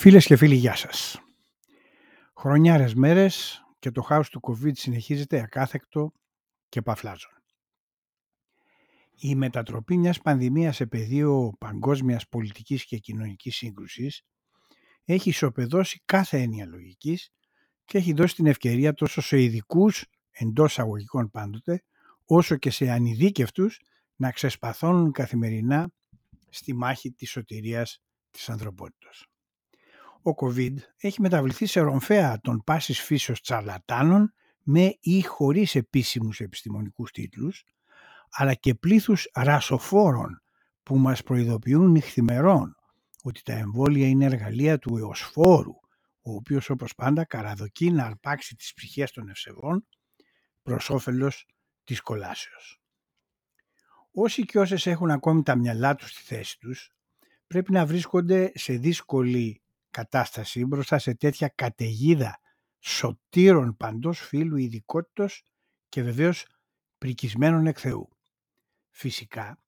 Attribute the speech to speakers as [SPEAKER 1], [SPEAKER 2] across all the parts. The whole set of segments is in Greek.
[SPEAKER 1] Φίλες και φίλοι, γεια σας. Χρονιάρες μέρες και το χάος του COVID συνεχίζεται ακάθεκτο και παφλάζον. Η μετατροπή μιας πανδημίας σε πεδίο παγκόσμιας πολιτικής και κοινωνικής σύγκρουσης έχει ισοπεδώσει κάθε έννοια λογικής και έχει δώσει την ευκαιρία τόσο σε ειδικούς εντός αγωγικών πάντοτε, όσο και σε ανειδίκευτους να ξεσπαθώνουν καθημερινά στη μάχη της σωτηρίας της ανθρωπότητας ο COVID έχει μεταβληθεί σε ρομφαία των πάσης φύσεως τσαρλατάνων με ή χωρίς επίσημους επιστημονικούς τίτλους, αλλά και πλήθους ρασοφόρων που μας προειδοποιούν νυχθημερών ότι τα εμβόλια είναι εργαλεία του εωσφόρου, ο οποίος όπως πάντα καραδοκεί να αρπάξει τις ψυχές των ευσεβών προς όφελος της κολάσεως. Όσοι και όσες έχουν ακόμη τα μυαλά τους στη θέση τους, πρέπει να βρίσκονται σε δύσκολη κατάσταση μπροστά σε τέτοια καταιγίδα σωτήρων παντός φίλου ειδικότητα και βεβαίως πρικισμένων εκ Θεού. Φυσικά,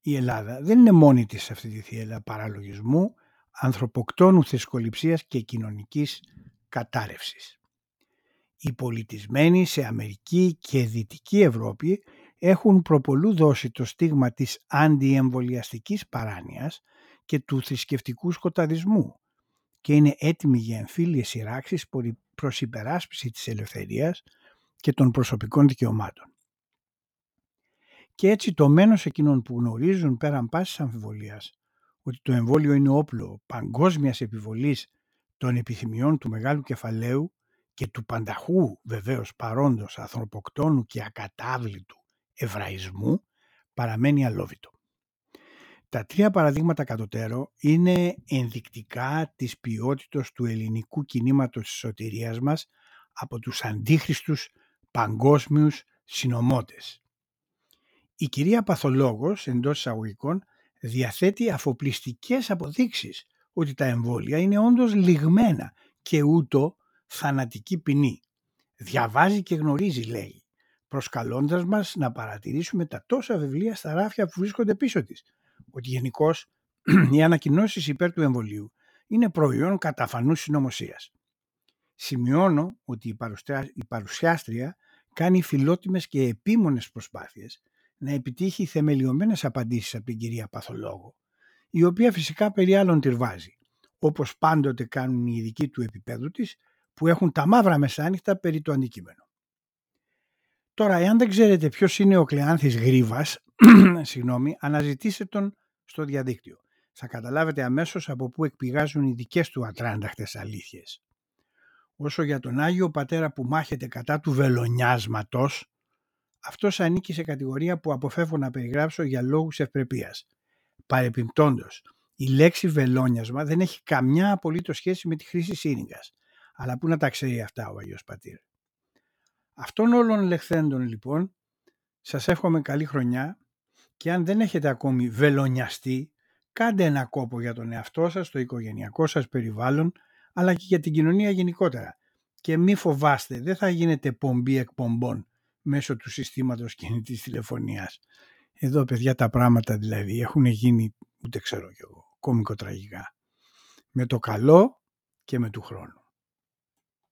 [SPEAKER 1] η Ελλάδα δεν είναι μόνη της σε αυτή τη θύελα παραλογισμού, ανθρωποκτόνου θεσκοληψίας και κοινωνικής κατάρρευσης. Οι πολιτισμένοι σε Αμερική και Δυτική Ευρώπη έχουν προπολού δώσει το στίγμα της αντιεμβολιαστικής παράνοιας και του θρησκευτικού σκοταδισμού, και είναι έτοιμη για εμφύλιες σειράξεις προς υπεράσπιση της ελευθερίας και των προσωπικών δικαιωμάτων. Και έτσι το μένος εκείνων που γνωρίζουν πέραν πάσης αμφιβολίας ότι το εμβόλιο είναι όπλο παγκόσμιας επιβολής των επιθυμιών του μεγάλου κεφαλαίου και του πανταχού βεβαίως παρόντος ανθρωποκτόνου και ακατάβλητου εβραϊσμού παραμένει αλόβητο. Τα τρία παραδείγματα κατωτέρω είναι ενδεικτικά της ποιότητας του ελληνικού κινήματος της σωτηρίας μας από τους αντίχριστους παγκόσμιους συνομότες. Η κυρία Παθολόγος, εντός εισαγωγικών, διαθέτει αφοπλιστικές αποδείξεις ότι τα εμβόλια είναι όντως λιγμένα και ούτω θανατική ποινή. Διαβάζει και γνωρίζει, λέει, προσκαλώντας μας να παρατηρήσουμε τα τόσα βιβλία στα ράφια που βρίσκονται πίσω της, ότι γενικώς οι ανακοινώσεις υπέρ του εμβολίου είναι προϊόν καταφανού συνωμοσίας. Σημειώνω ότι η παρουσιάστρια κάνει φιλότιμες και επίμονες προσπάθειες να επιτύχει θεμελιωμένες απαντήσεις από την κυρία Παθολόγο, η οποία φυσικά περί άλλων τυρβάζει, όπως πάντοτε κάνουν οι ειδικοί του επίπεδου της, που έχουν τα μαύρα μεσάνυχτα περί το αντικείμενο. Τώρα, εάν δεν ξέρετε ποιος είναι ο Κλεάνθης Γρίβας, συγγνώμη, αναζητήστε τον στο διαδίκτυο. Θα καταλάβετε αμέσως από πού εκπηγάζουν οι δικές του ατράνταχτες αλήθειες. Όσο για τον Άγιο Πατέρα που μάχεται κατά του βελονιάσματος, αυτός ανήκει σε κατηγορία που αποφεύγω να περιγράψω για λόγους ευπρεπίας. Παρεπιπτόντος, η λέξη βελόνιασμα δεν έχει καμιά απολύτως σχέση με τη χρήση σύριγγας. Αλλά πού να τα ξέρει αυτά ο Αγιος Πατήρ; Αυτών όλων λεχθέντων λοιπόν, σας εύχομαι καλή χρονιά και αν δεν έχετε ακόμη βελονιαστεί, κάντε ένα κόπο για τον εαυτό σας, το οικογενειακό σας περιβάλλον, αλλά και για την κοινωνία γενικότερα. Και μη φοβάστε, δεν θα γίνετε πομπή εκπομπών μέσω του συστήματος κινητής τηλεφωνίας. Εδώ παιδιά τα πράγματα δηλαδή έχουν γίνει, ούτε ξέρω κι εγώ, κόμικο τραγικά. Με το καλό και με του χρόνου.